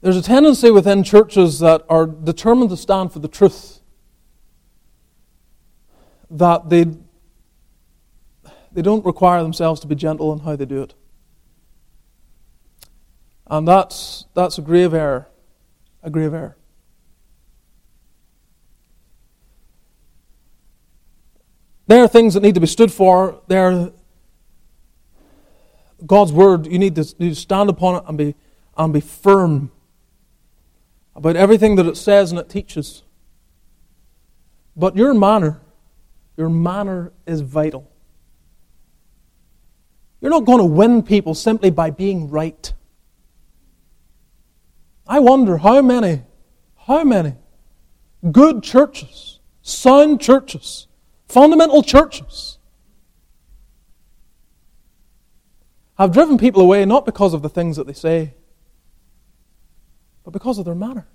There's a tendency within churches that are determined to stand for the truth that they, they don't require themselves to be gentle in how they do it. And that's, that's a grave error. A grave error. There are things that need to be stood for. There are God's word. You need to, you need to stand upon it and be, and be firm about everything that it says and it teaches. But your manner, your manner is vital. You're not going to win people simply by being right. I wonder how many, how many good churches, sound churches, fundamental churches have driven people away not because of the things that they say, because of their manner.